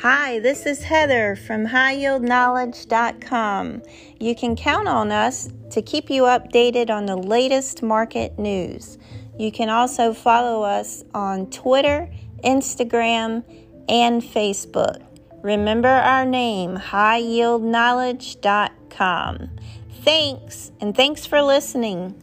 Hi, this is Heather from highyieldknowledge.com. You can count on us to keep you updated on the latest market news. You can also follow us on Twitter, Instagram, and Facebook. Remember our name, highyieldknowledge.com. Thanks, and thanks for listening.